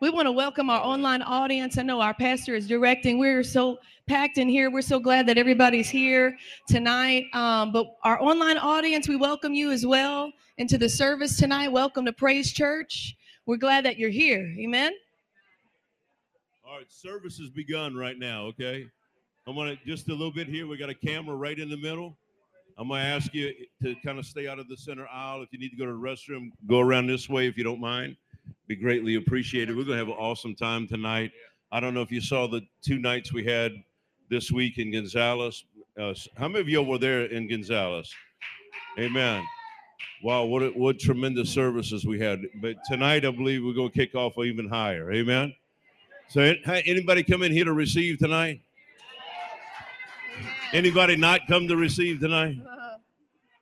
We want to welcome our online audience. I know our pastor is directing. We're so packed in here. We're so glad that everybody's here tonight. Um, but our online audience, we welcome you as well into the service tonight. Welcome to Praise Church. We're glad that you're here. Amen. All right, service has begun right now, okay? I'm gonna just a little bit here. We got a camera right in the middle. I'm gonna ask you to kind of stay out of the center aisle. If you need to go to the restroom, go around this way if you don't mind. Be greatly appreciated. We're gonna have an awesome time tonight. I don't know if you saw the two nights we had this week in Gonzales. Uh, how many of you were there in Gonzales? Amen. Wow, what what tremendous services we had. But tonight, I believe we're going to kick off even higher. Amen. So, anybody come in here to receive tonight? Anybody not come to receive tonight?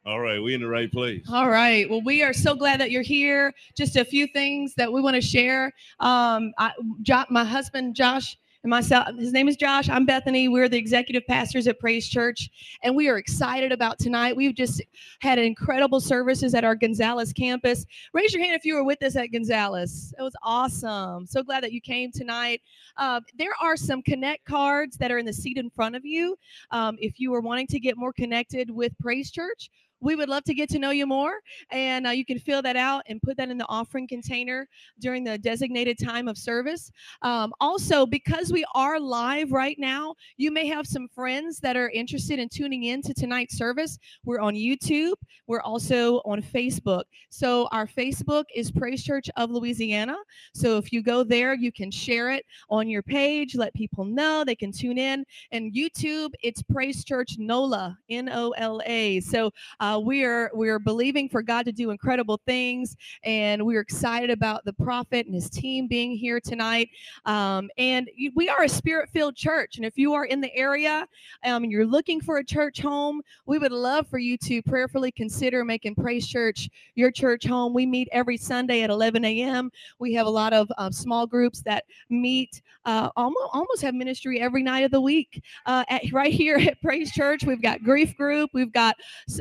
All right, we in the right place. All right. Well, we are so glad that you're here. Just a few things that we want to share. Um, I, jo- my husband Josh and myself. His name is Josh. I'm Bethany. We're the executive pastors at Praise Church, and we are excited about tonight. We've just had incredible services at our Gonzales campus. Raise your hand if you were with us at Gonzales. It was awesome. So glad that you came tonight. Uh, there are some connect cards that are in the seat in front of you. Um, if you are wanting to get more connected with Praise Church, we would love to get to know you more. And uh, you can fill that out and put that in the offering container during the designated time of service. Um, also, because we are live right now, you may have some friends that are interested in tuning in to tonight's service. We're on YouTube, we're also on Facebook. So, our Facebook is Praise Church of Louisiana. So, if you go there, you can share it on your page, let people know they can tune in. And YouTube, it's Praise Church NOLA, N O L A. So, uh, uh, we are we are believing for God to do incredible things, and we're excited about the prophet and his team being here tonight. Um, and we are a spirit-filled church, and if you are in the area um, and you're looking for a church home, we would love for you to prayerfully consider making Praise Church your church home. We meet every Sunday at 11 a.m. We have a lot of uh, small groups that meet uh, almost almost have ministry every night of the week uh, at, right here at Praise Church. We've got grief group. We've got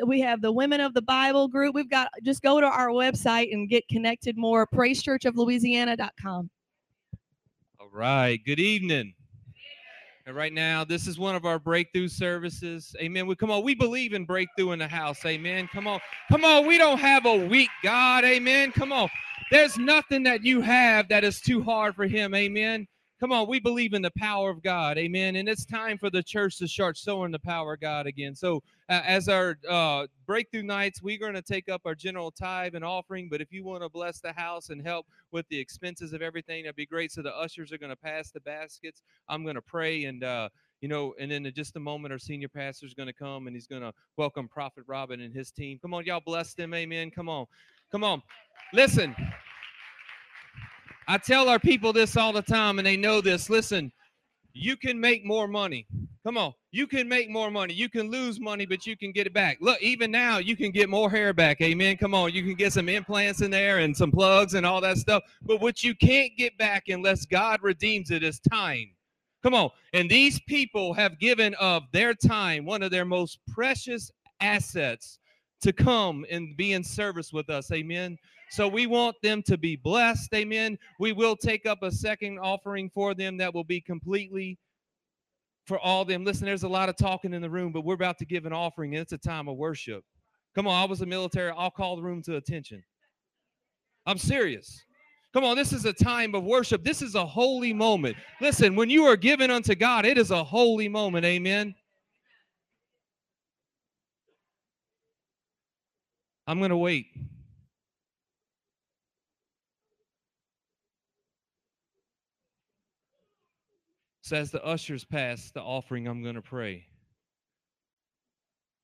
we have have the Women of the Bible group. We've got just go to our website and get connected more. PraiseChurchofLouisiana.com. All right. Good evening. And right now, this is one of our breakthrough services. Amen. We come on. We believe in breakthrough in the house. Amen. Come on. Come on. We don't have a weak God. Amen. Come on. There's nothing that you have that is too hard for him. Amen. Come on, we believe in the power of God. Amen. And it's time for the church to start showing the power of God again. So, uh, as our uh, breakthrough nights, we're going to take up our general tithe and offering. But if you want to bless the house and help with the expenses of everything, that'd be great. So, the ushers are going to pass the baskets. I'm going to pray and, uh, you know, and then in just a moment, our senior pastor is going to come and he's going to welcome Prophet Robin and his team. Come on, y'all bless them. Amen. Come on. Come on. Listen. I tell our people this all the time, and they know this. Listen, you can make more money. Come on. You can make more money. You can lose money, but you can get it back. Look, even now, you can get more hair back. Amen. Come on. You can get some implants in there and some plugs and all that stuff. But what you can't get back unless God redeems it is time. Come on. And these people have given of their time, one of their most precious assets, to come and be in service with us. Amen. So we want them to be blessed. Amen. We will take up a second offering for them that will be completely for all them. Listen, there's a lot of talking in the room, but we're about to give an offering, and it's a time of worship. Come on, I was a military. I'll call the room to attention. I'm serious. Come on, this is a time of worship. This is a holy moment. Listen, when you are given unto God, it is a holy moment. Amen. I'm going to wait. So as the ushers pass the offering, I'm going to pray.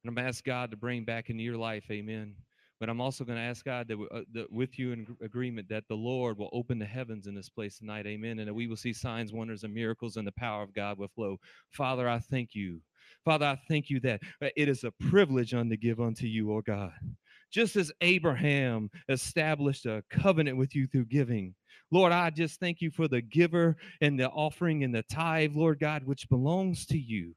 And I'm going to ask God to bring back into your life, amen. But I'm also going to ask God that, uh, that with you in agreement that the Lord will open the heavens in this place tonight, amen. And that we will see signs, wonders, and miracles, and the power of God will flow. Father, I thank you. Father, I thank you that it is a privilege unto give unto you, oh God just as Abraham established a covenant with you through giving. Lord, I just thank you for the giver and the offering and the tithe, Lord God, which belongs to you.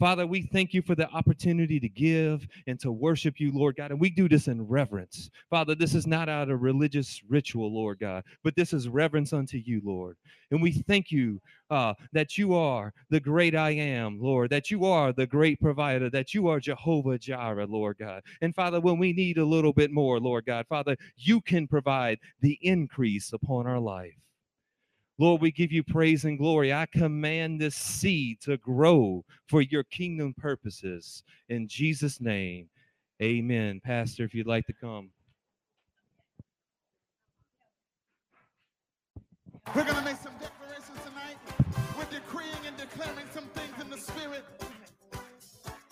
Father, we thank you for the opportunity to give and to worship you, Lord God. And we do this in reverence. Father, this is not out of religious ritual, Lord God, but this is reverence unto you, Lord. And we thank you uh, that you are the great I am, Lord, that you are the great provider, that you are Jehovah Jireh, Lord God. And Father, when we need a little bit more, Lord God, Father, you can provide the increase upon our life. Lord, we give you praise and glory. I command this seed to grow for your kingdom purposes. In Jesus' name, amen. Pastor, if you'd like to come. We're going to make some declarations tonight. We're decreeing and declaring some things in the spirit.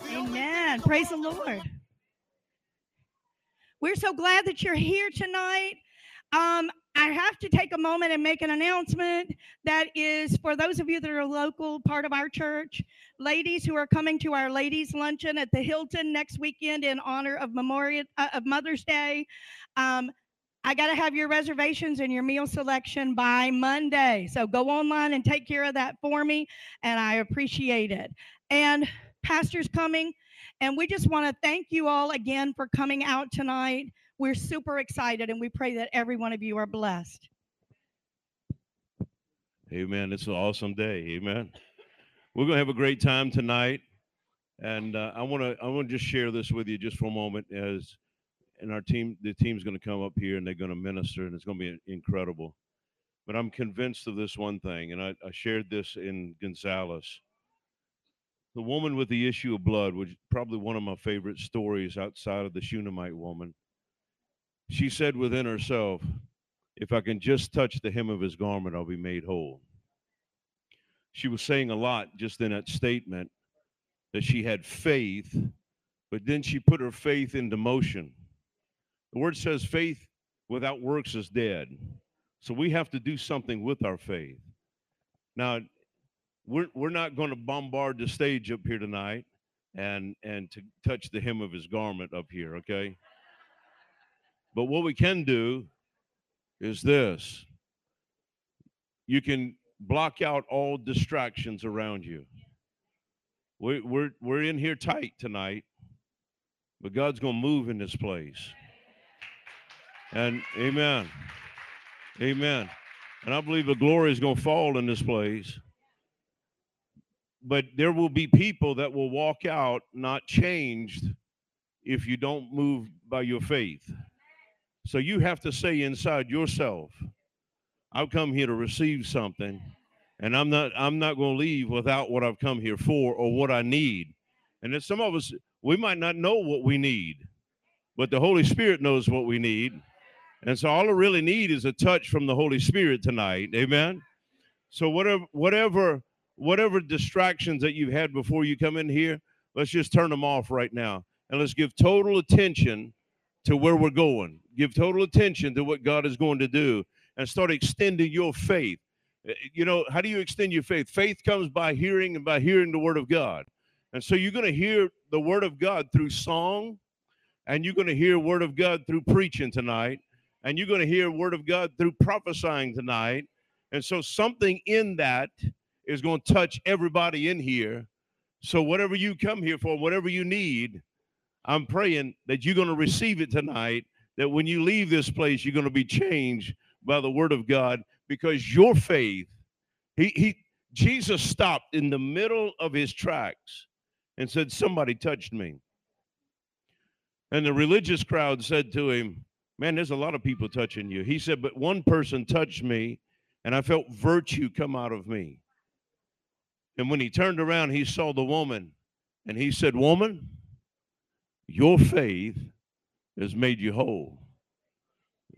The Amen. thing Praise the about the- Lord. We're so glad that you're here tonight. Um, I have to take a moment and make an announcement that is for those of you that are local part of our church, ladies who are coming to our ladies luncheon at the Hilton next weekend in honor of Memorial uh, of Mother's Day. Um, I got to have your reservations and your meal selection by Monday. So go online and take care of that for me, and I appreciate it. And pastor's coming, and we just want to thank you all again for coming out tonight. We're super excited, and we pray that every one of you are blessed. Amen. It's an awesome day. Amen. We're gonna have a great time tonight, and uh, I want to I want to just share this with you just for a moment as, and our team the team's going to come up here and they're going to minister and it's going to be incredible. But I'm convinced of this one thing, and I, I shared this in Gonzales. The woman with the issue of blood was probably one of my favorite stories outside of the Shunammite woman. She said within herself, if I can just touch the hem of his garment, I'll be made whole. She was saying a lot just in that statement that she had faith, but then she put her faith into motion. The word says faith without works is dead. So we have to do something with our faith. Now, we're, we're not going to bombard the stage up here tonight and and to touch the hem of his garment up here, okay? But what we can do is this you can block out all distractions around you. We, we're, we're in here tight tonight, but God's going to move in this place. And amen. Amen. And I believe the glory is going to fall in this place. But there will be people that will walk out not changed if you don't move by your faith. So you have to say inside yourself, I've come here to receive something, and I'm not I'm not going to leave without what I've come here for or what I need. And some of us we might not know what we need, but the Holy Spirit knows what we need. And so all I really need is a touch from the Holy Spirit tonight. Amen. So whatever whatever whatever distractions that you've had before you come in here, let's just turn them off right now. And let's give total attention to where we're going. Give total attention to what God is going to do and start extending your faith. Uh, You know, how do you extend your faith? Faith comes by hearing and by hearing the word of God. And so you're going to hear the word of God through song, and you're going to hear word of God through preaching tonight, and you're going to hear word of God through prophesying tonight. And so something in that is going to touch everybody in here. So whatever you come here for, whatever you need, I'm praying that you're going to receive it tonight. That when you leave this place, you're going to be changed by the word of God because your faith, he, he Jesus stopped in the middle of his tracks and said, Somebody touched me. And the religious crowd said to him, Man, there's a lot of people touching you. He said, But one person touched me, and I felt virtue come out of me. And when he turned around, he saw the woman, and he said, Woman, your faith has made you whole.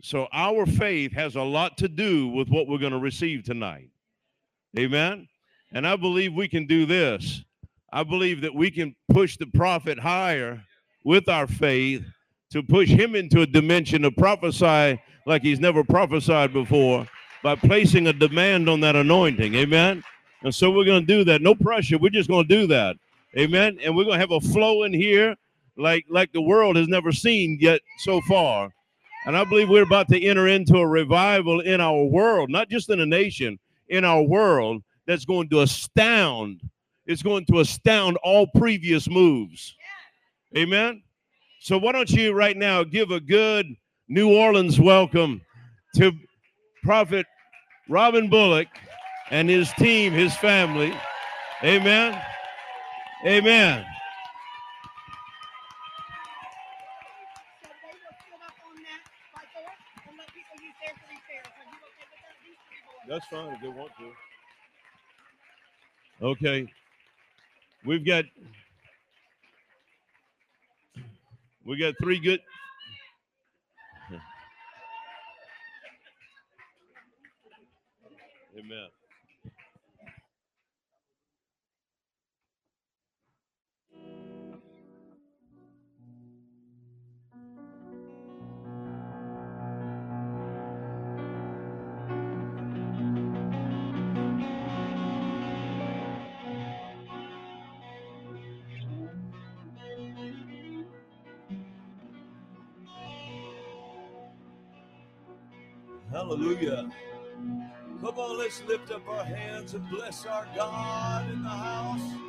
So our faith has a lot to do with what we're going to receive tonight. Amen. And I believe we can do this. I believe that we can push the prophet higher with our faith to push him into a dimension of prophesy like he's never prophesied before by placing a demand on that anointing. Amen. And so we're going to do that. No pressure. We're just going to do that. Amen. And we're going to have a flow in here like like the world has never seen yet so far. And I believe we're about to enter into a revival in our world, not just in a nation, in our world that's going to astound. It's going to astound all previous moves. Amen. So why don't you right now give a good New Orleans welcome to Prophet Robin Bullock and his team, his family. Amen. Amen. So they will sit up on that right there and let people use their three chairs. Are you okay with that? These three boys. That's fine if they want to. Okay. We've got we got three good Hallelujah. Come on, let's lift up our hands and bless our God in the house.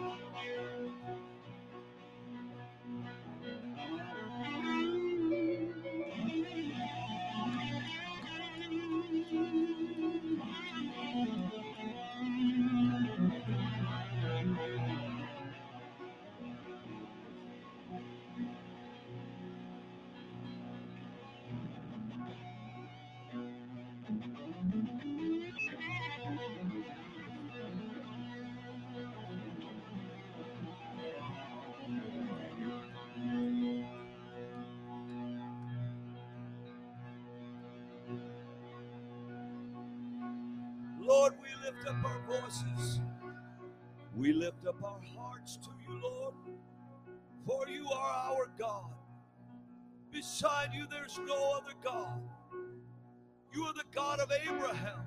Of Abraham,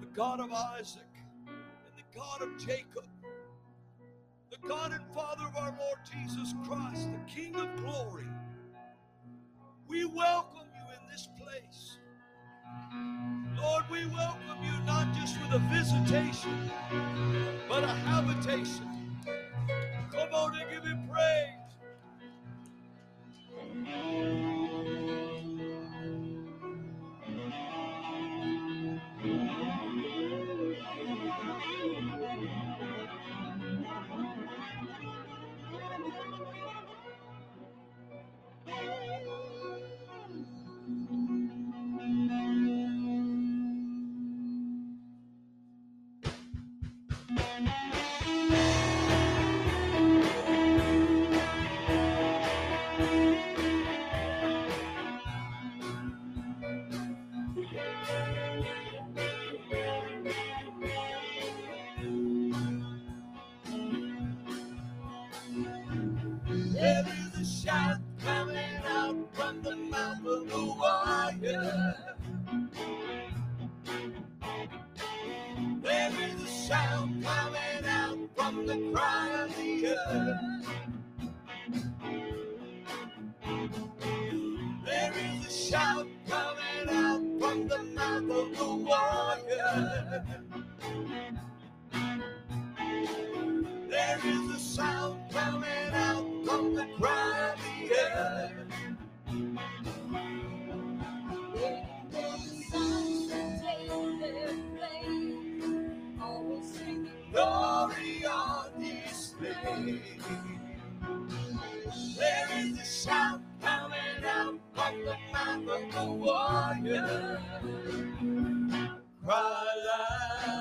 the God of Isaac, and the God of Jacob, the God and Father of our Lord Jesus Christ, the King of glory. We welcome you in this place. Lord, we welcome you not just with a visitation, but a habitation. Cry loud.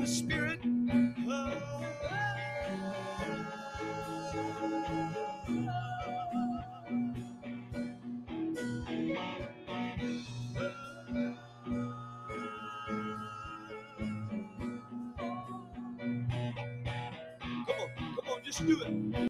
the spirit Come on, come on, just do it.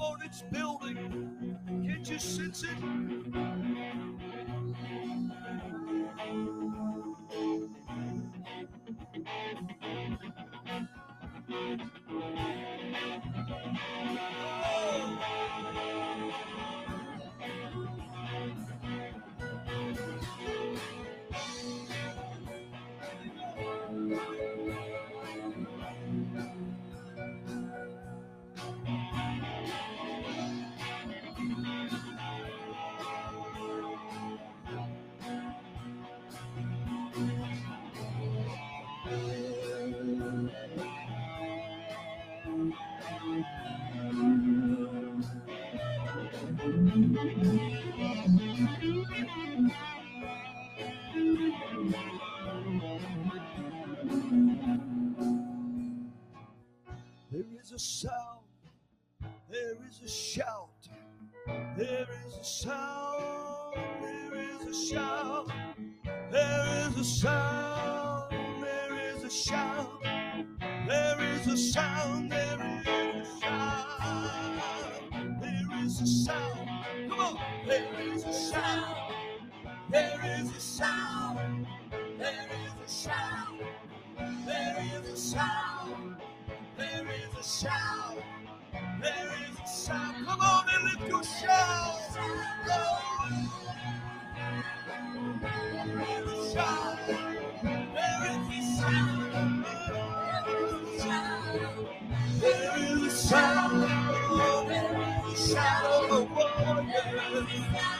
on its building. Can't you sense it? A. There is a sound. There is a sound. There is a shout. There is a sound. Come on and lift your shout. There is a shout. There is a sound. There is a sound. There is a shout of a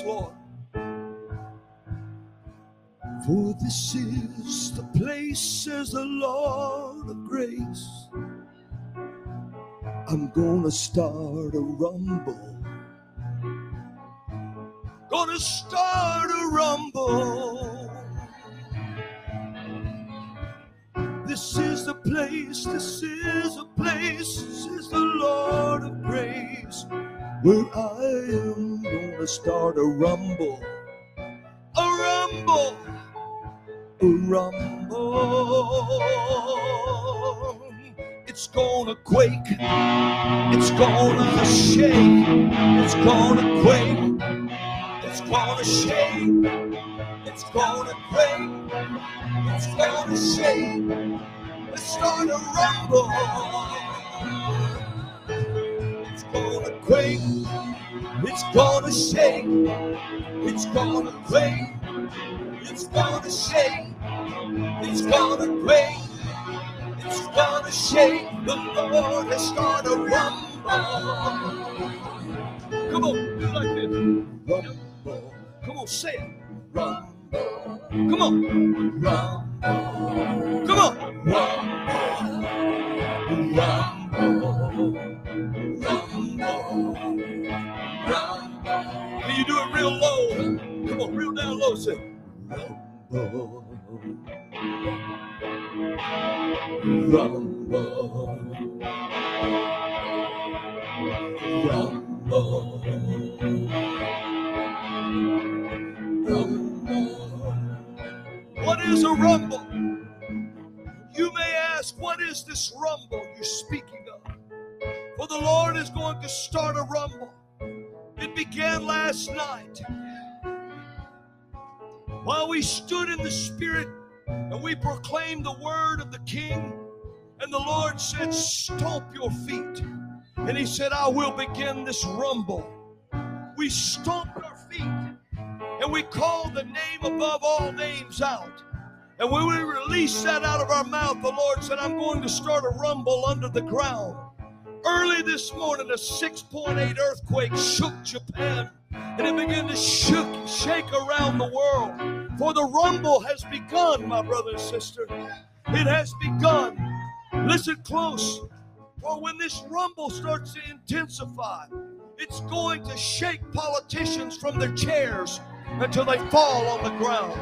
Lord. For this is the place, says the Lord of grace. I'm gonna start a rumble. Gonna start a rumble. This is the place, this is a place, says the Lord of grace, where I gonna start a rumble. A rumble, a rumble. It's gonna quake, it's gonna shake, it's gonna quake, it's gonna shake, it's gonna quake, it's gonna shake. Let's start a rumble. It's gonna quake. It's gonna shake. It's gonna quake. It's gonna shake. It's gonna quake. It's gonna shake. The Lord has started a rumble. Come on, do like this. Rumble. Come on, say it. Rumble. Come on. Rumble. Come on. Rumble. Rumble. Rumble. Rumble. Can you do it real low? Come on, real down low. Say rumble. Rumble. Rumble. What is a rumble? You may ask, what is this rumble you're speaking of? For the Lord is going to start a rumble. It began last night. While we stood in the Spirit and we proclaimed the word of the King, and the Lord said, Stomp your feet. And He said, I will begin this rumble. We stomped our feet and we called the name above all names out. And when we released that out of our mouth, the Lord said, I'm going to start a rumble under the ground. Early this morning, a 6.8 earthquake shook Japan and it began to shook, shake around the world. For the rumble has begun, my brother and sister. It has begun. Listen close. For when this rumble starts to intensify, it's going to shake politicians from their chairs until they fall on the ground.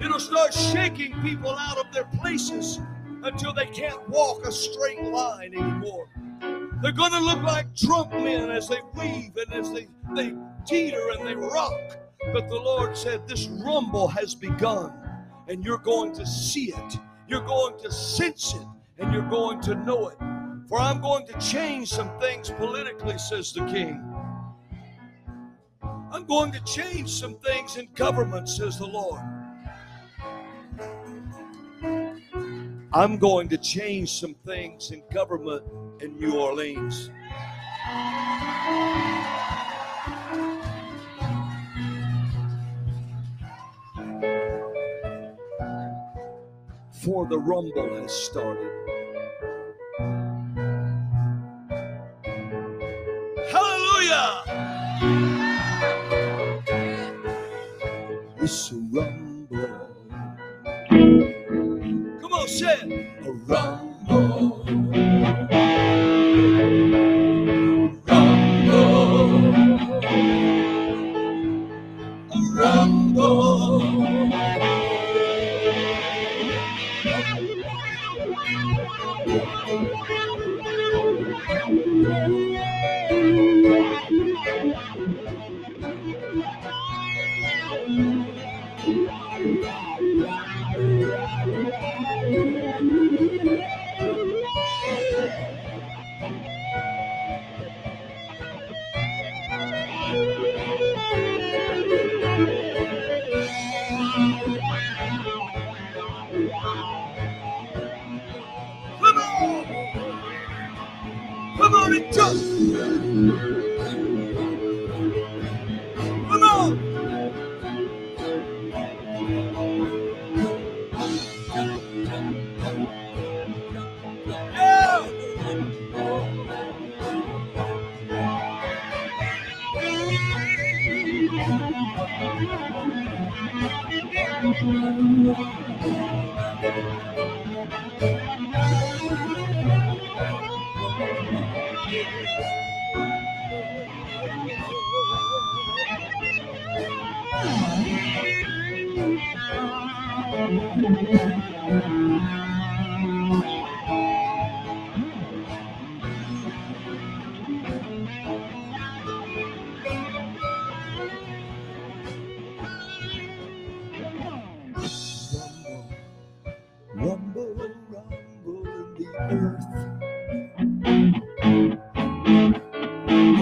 It'll start shaking people out of their places until they can't walk a straight line anymore. They're going to look like drunk men as they weave and as they, they teeter and they rock. But the Lord said, This rumble has begun, and you're going to see it, you're going to sense it, and you're going to know it. For I'm going to change some things politically, says the king. I'm going to change some things in government, says the Lord. I'm going to change some things in government in New Orleans. For the rumble has started. Hallelujah! It's a rumble. Come on, say. A. Rumble.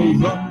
A rumble,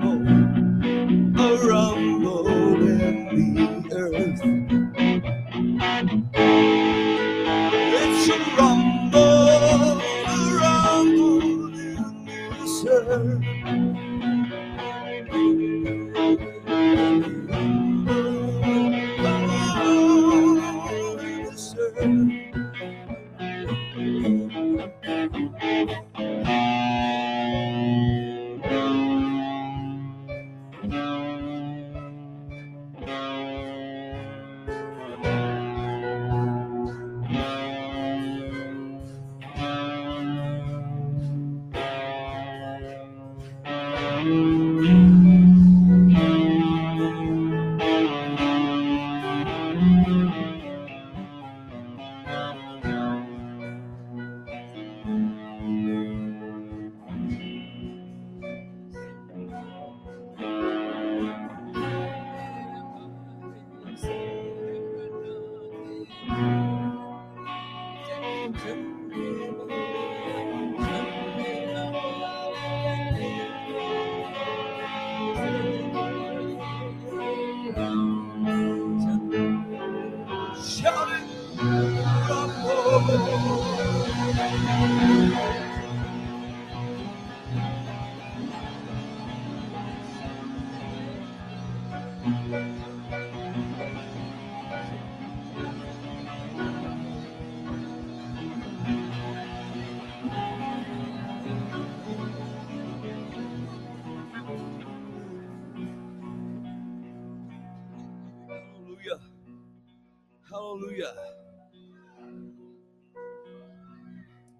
Hallelujah.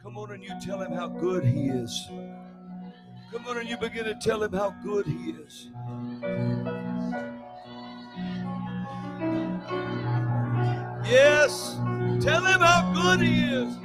Come on and you tell him how good he is. Come on and you begin to tell him how good he is. Yes, tell him how good he is.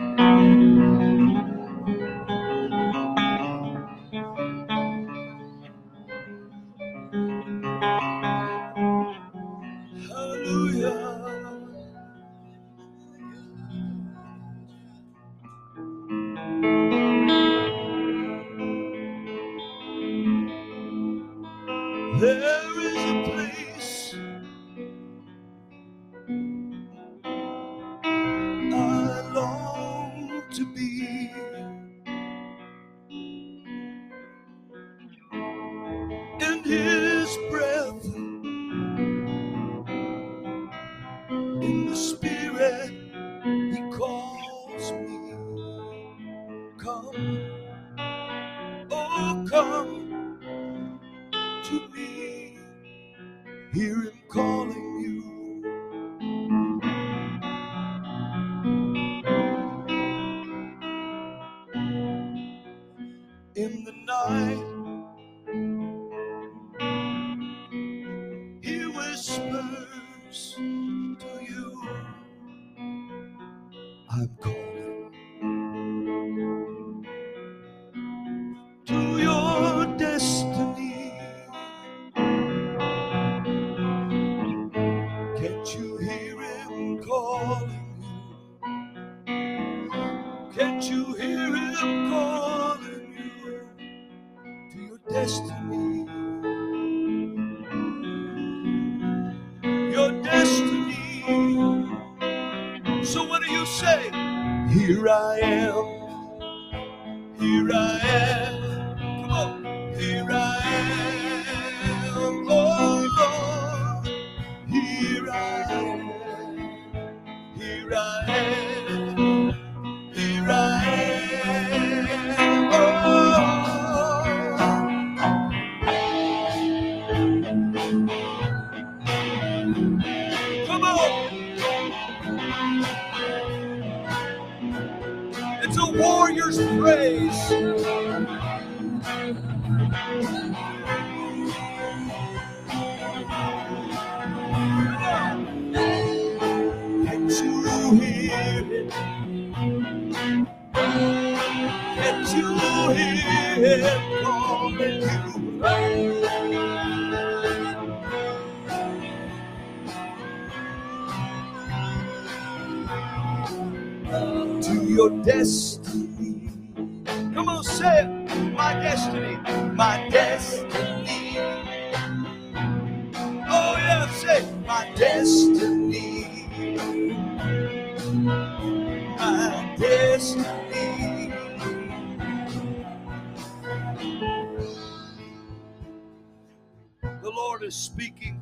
Lord is speaking,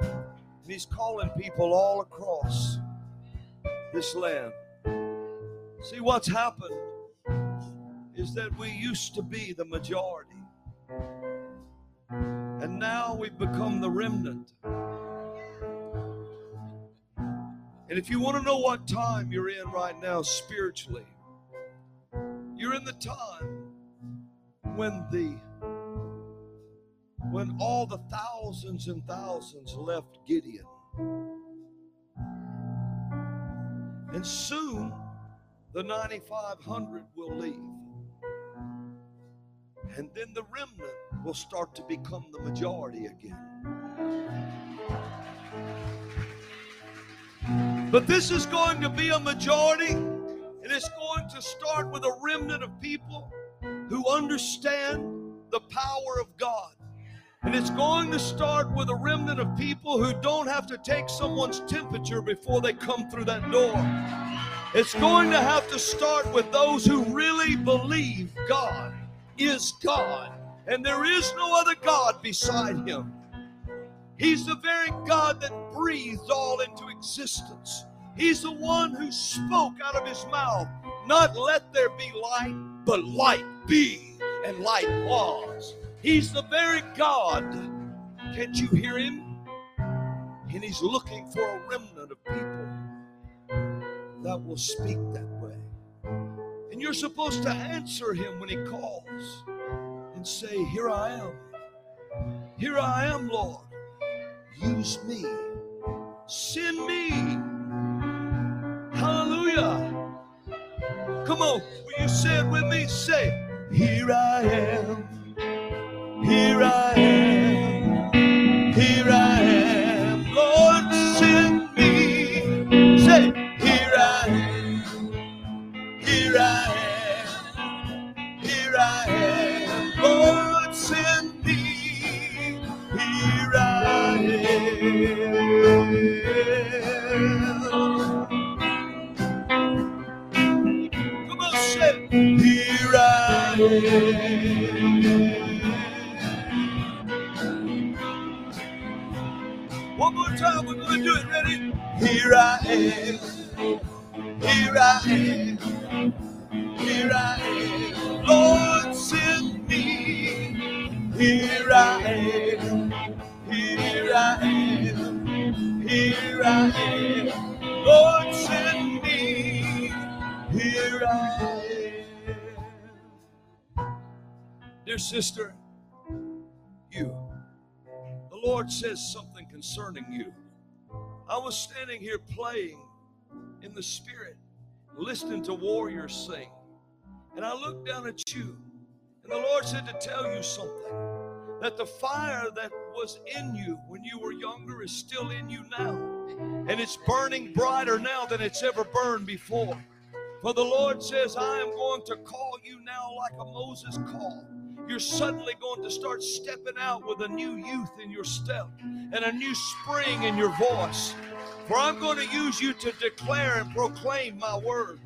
and He's calling people all across this land. See, what's happened is that we used to be the majority, and now we've become the remnant. And if you want to know what time you're in right now spiritually, you're in the time when the when all the thousands and thousands left Gideon. And soon the 9,500 will leave. And then the remnant will start to become the majority again. But this is going to be a majority, and it's going to start with a remnant of people who understand the power of God. And it's going to start with a remnant of people who don't have to take someone's temperature before they come through that door. It's going to have to start with those who really believe God is God and there is no other God beside Him. He's the very God that breathed all into existence. He's the one who spoke out of His mouth, not let there be light, but light be, and light was. He's the very God. Can't you hear Him? And He's looking for a remnant of people that will speak that way. And you're supposed to answer him when he calls and say, Here I am. Here I am, Lord. Use me. Send me. Hallelujah. Come on. Will you say it with me? Say, Here I am. Here I I am. Here I am. Here I am. Lord, send me. Here I am. Here I am. Here I am. Lord, send me. Here I am. Dear sister, I was standing here playing in the Spirit, listening to warriors sing. And I looked down at you, and the Lord said to tell you something that the fire that was in you when you were younger is still in you now. And it's burning brighter now than it's ever burned before. For the Lord says, I am going to call you now like a Moses called. You're suddenly going to start stepping out with a new youth in your step and a new spring in your voice. For I'm going to use you to declare and proclaim my word.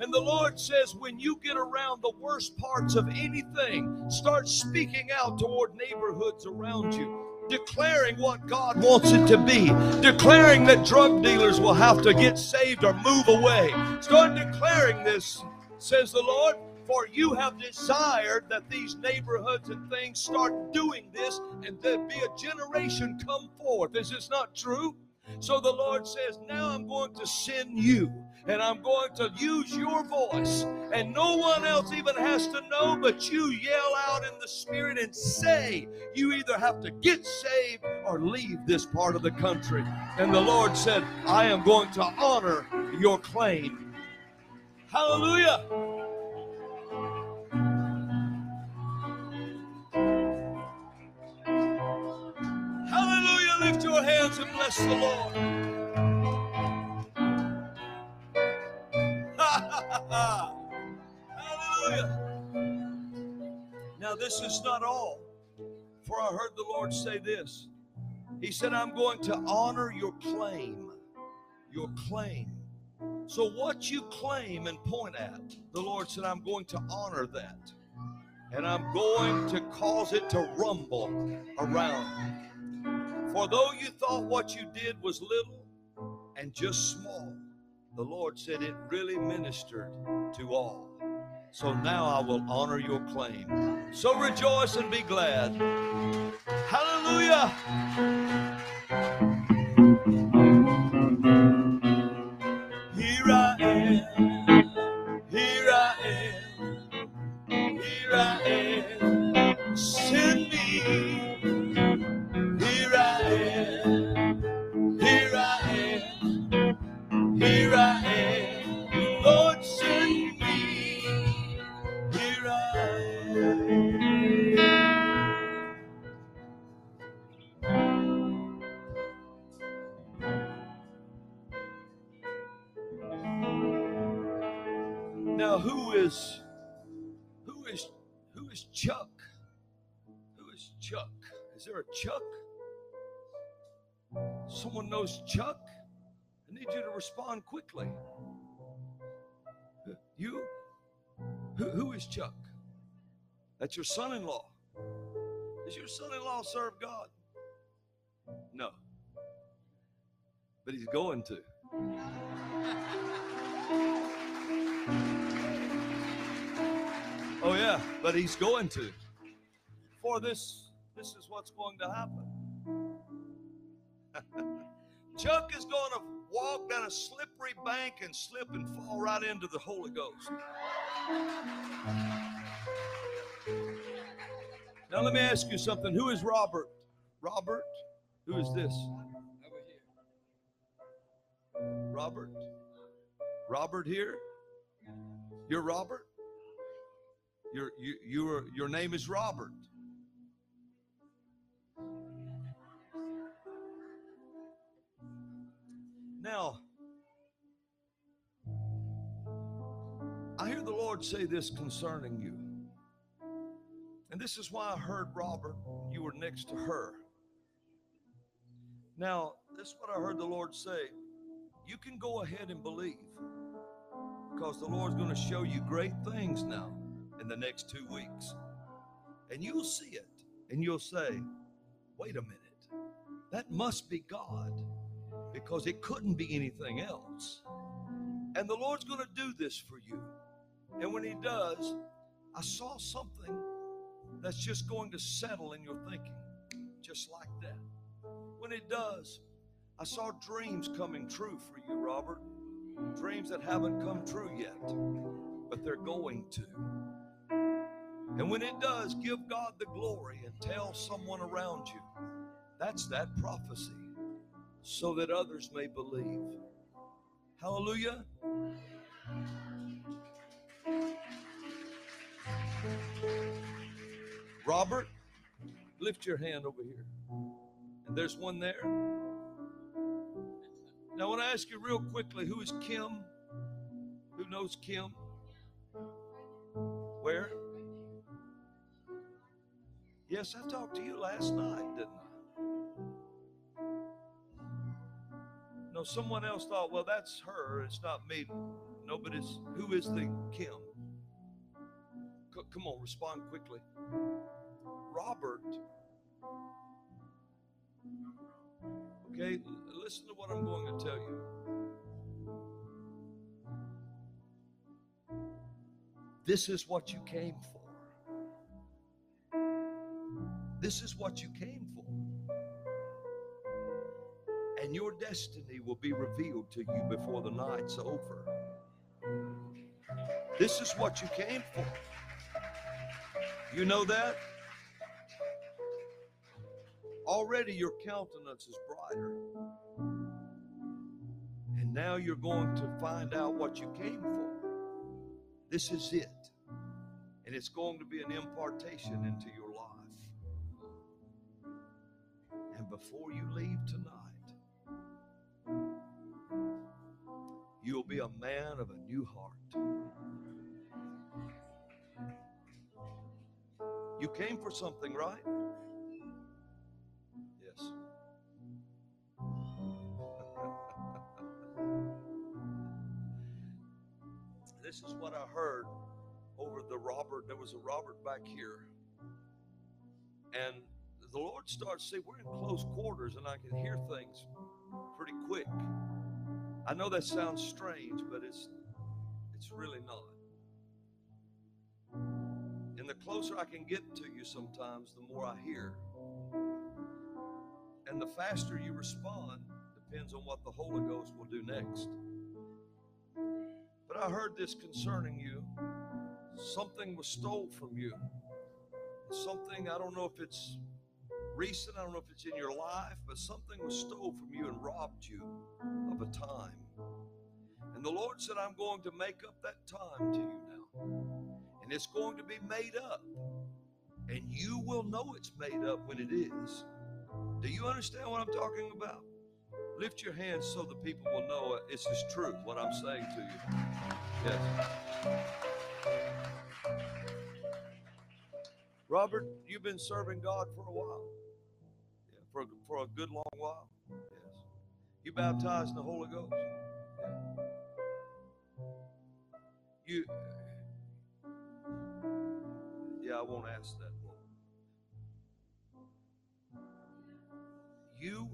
And the Lord says, when you get around the worst parts of anything, start speaking out toward neighborhoods around you, declaring what God wants it to be, declaring that drug dealers will have to get saved or move away. Start declaring this, says the Lord, for you have desired that these neighborhoods and things start doing this and there be a generation come forth. Is this not true? So the Lord says, Now I'm going to send you, and I'm going to use your voice. And no one else even has to know, but you yell out in the Spirit and say, You either have to get saved or leave this part of the country. And the Lord said, I am going to honor your claim. Hallelujah. Your hands and bless the Lord. Hallelujah. Now, this is not all, for I heard the Lord say this. He said, I'm going to honor your claim. Your claim. So, what you claim and point at, the Lord said, I'm going to honor that. And I'm going to cause it to rumble around. For though you thought what you did was little and just small, the Lord said it really ministered to all. So now I will honor your claim. So rejoice and be glad. Hallelujah. Knows Chuck? I need you to respond quickly. You? Who, who is Chuck? That's your son in law. Does your son in law serve God? No. But he's going to. Oh, yeah, but he's going to. For this, this is what's going to happen. Chuck is going to walk down a slippery bank and slip and fall right into the Holy Ghost. Now, let me ask you something. Who is Robert? Robert? Who is this? Robert? Robert here? You're Robert? Your you you are, your name is Robert. Lord say this concerning you. And this is why I heard Robert, you were next to her. Now, this is what I heard the Lord say. You can go ahead and believe because the Lord's going to show you great things now. in the next two weeks. And you'll see it and you'll say, wait a minute, that must be God because it couldn't be anything else. And the Lord's going to do this for you. And when He does, I saw something that's just going to settle in your thinking, just like that. When it does, I saw dreams coming true for you, Robert. Dreams that haven't come true yet, but they're going to. And when it does, give God the glory and tell someone around you. That's that prophecy, so that others may believe. Hallelujah. Robert, lift your hand over here. And there's one there. Now, I want to ask you real quickly who is Kim? Who knows Kim? Where? Yes, I talked to you last night, didn't I? No, someone else thought, well, that's her. It's not me. Nobody's. who is the Kim? C- come on, respond quickly. Robert. Okay, listen to what I'm going to tell you. This is what you came for. This is what you came for. And your destiny will be revealed to you before the night's over. This is what you came for. You know that? Already your countenance is brighter. And now you're going to find out what you came for. This is it. And it's going to be an impartation into your life. And before you leave tonight, you'll be a man of a new heart. You came for something, right? This is what I heard over the Robert. There was a Robert back here. And the Lord starts to say, We're in close quarters, and I can hear things pretty quick. I know that sounds strange, but it's it's really not. And the closer I can get to you sometimes, the more I hear. And the faster you respond depends on what the Holy Ghost will do next. But I heard this concerning you. Something was stole from you. Something, I don't know if it's recent, I don't know if it's in your life, but something was stole from you and robbed you of a time. And the Lord said, I'm going to make up that time to you now. And it's going to be made up. And you will know it's made up when it is. Do you understand what I'm talking about? Lift your hands so the people will know this is true, what I'm saying to you. Yes. Robert, you've been serving God for a while. Yeah, for, for a good long while. Yes. You baptized in the Holy Ghost. Yeah. You. Yeah, I won't ask that. You.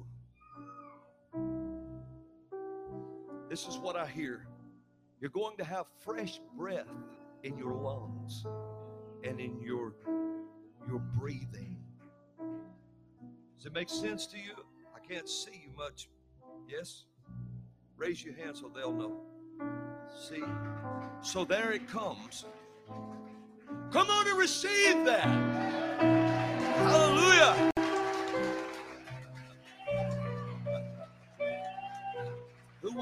This is what I hear. You're going to have fresh breath in your lungs and in your your breathing. Does it make sense to you? I can't see you much. Yes? Raise your hand so they'll know. See? So there it comes. Come on and receive that. Hallelujah.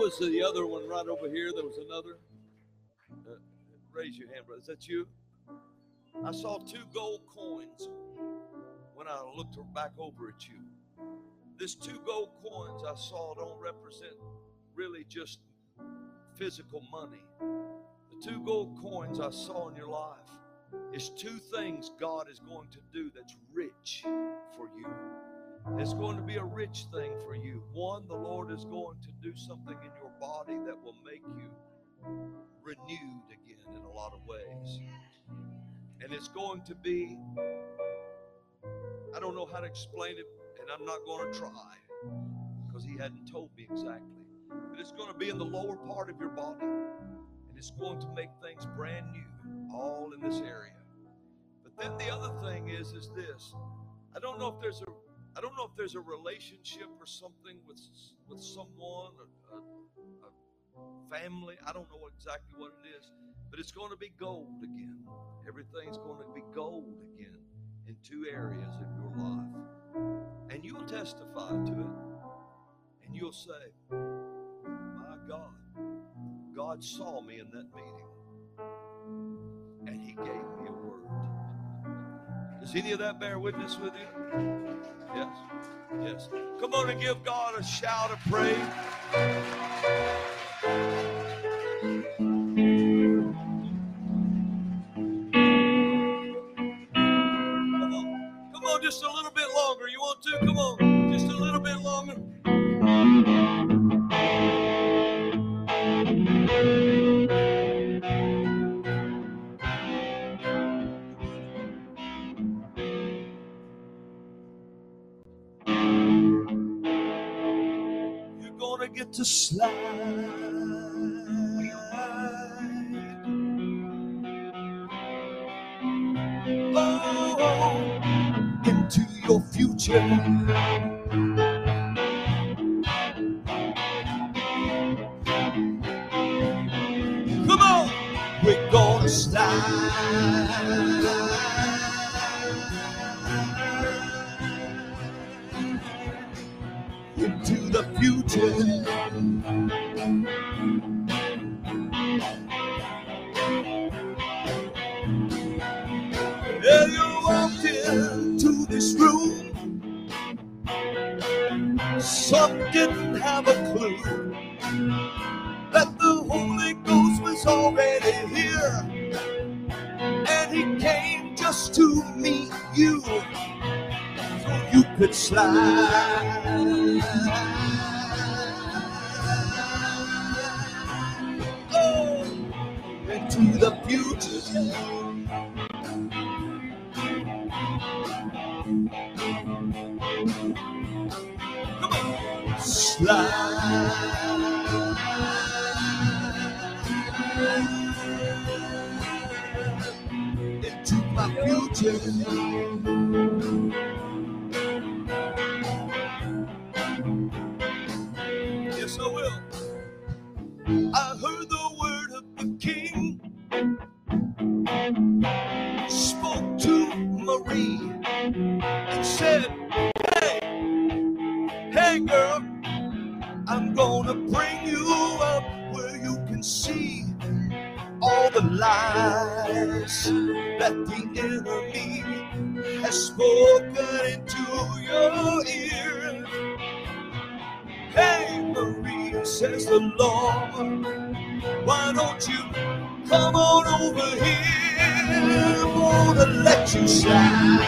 Was the other one right over here? There was another. Uh, raise your hand, brother. Is that you? I saw two gold coins when I looked back over at you. This two gold coins I saw don't represent really just physical money. The two gold coins I saw in your life is two things God is going to do that's rich for you. It's going to be a rich thing for you. One, the Lord is going to do something in your body that will make you renewed again in a lot of ways. And it's going to be, I don't know how to explain it, and I'm not going to try because he hadn't told me exactly. But it's going to be in the lower part of your body, and it's going to make things brand new, all in this area. But then the other thing is, is this. I don't know if there's a, I don't know if there's a relationship or something with with someone, a, a, a family. I don't know exactly what it is, but it's going to be gold again. Everything's going to be gold again in two areas of your life, and you'll testify to it, and you'll say, "My God, God saw me in that meeting, and He gave me a word." Does any of that bear witness with you? Yes. Yes. Come on and give God a shout of praise. Come on. Come on, just a little bit longer. You want to? Come on. Slide. Oh, into your future. Come on, we're gonna slide Yeah, you walked into this room. Some didn't have a clue that the Holy Ghost was already here. And he came just to meet you so you could slide on. Ear. Hey, Marie, says the Lord, why don't you come on over here? I wanna let you shine.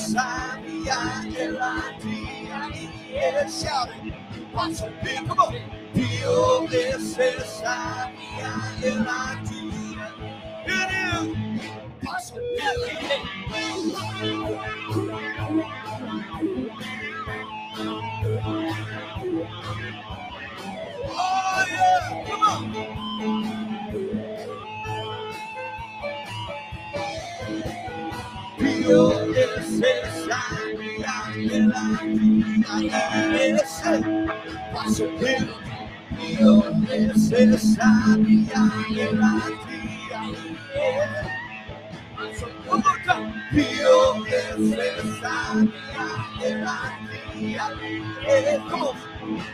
P-O-S-S-I-B-I-L-I-T-I-E. Shout it. Possibility. Come on. P-O-S-S-I-B-I-L-I-T. It is possibility. Oh yeah, come on. P-O-S-S-I-B-I-L-I-T-I-E-S. Possibility. P-O-S-S-I-B-I-L-I-T-I-E-S. One more time. P-O-S-S-I-B-I-L-I-T-I-E-S. Come on.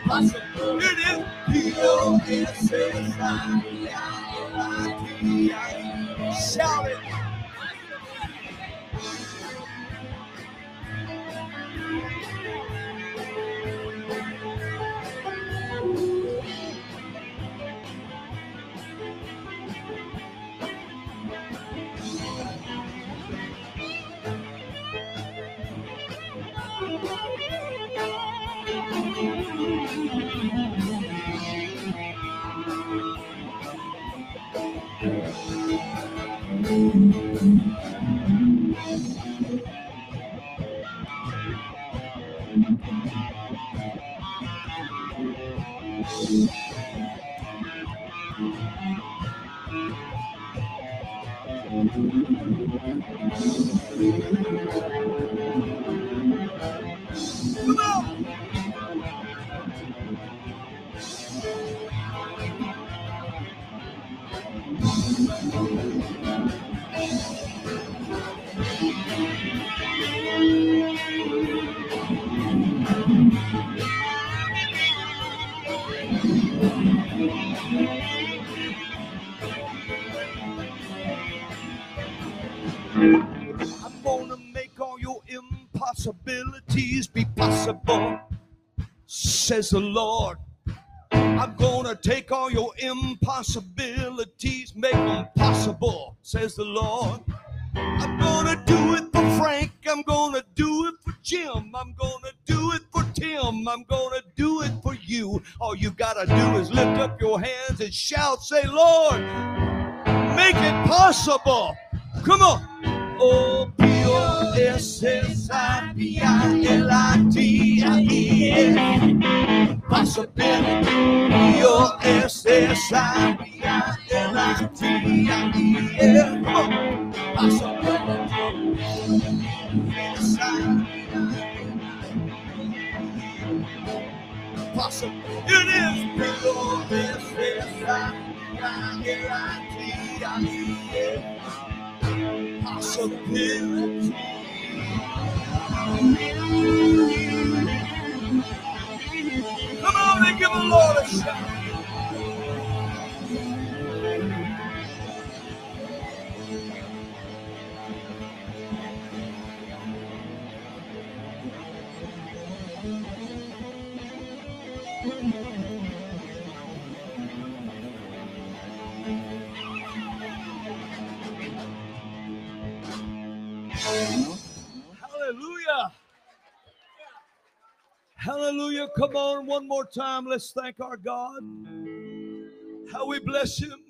Possible. It is P-O-S-S-I-B-I-L-I-T-I-E-S. Shout it. Come I'm gonna make all your impossibilities be possible, says the Lord. I'm gonna take all your impossibilities, make them possible, says the Lord. I'm gonna do it for Frank, I'm gonna do it for Jim, I'm gonna do it for Tim, I'm gonna do it for you. All you gotta do is lift up your hands and shout, say, Lord, make it possible. Come on. O P O S S I B I L I T I E S. Possibility. P O S S I B I L I T I E S. Come on. Possibility. Yes, I- Possible. It is P O S S I B I L I T I E S possibility. Come on and give the Lord a shout. Hallelujah. Come on, one more time. Let's thank our God. How we bless Him.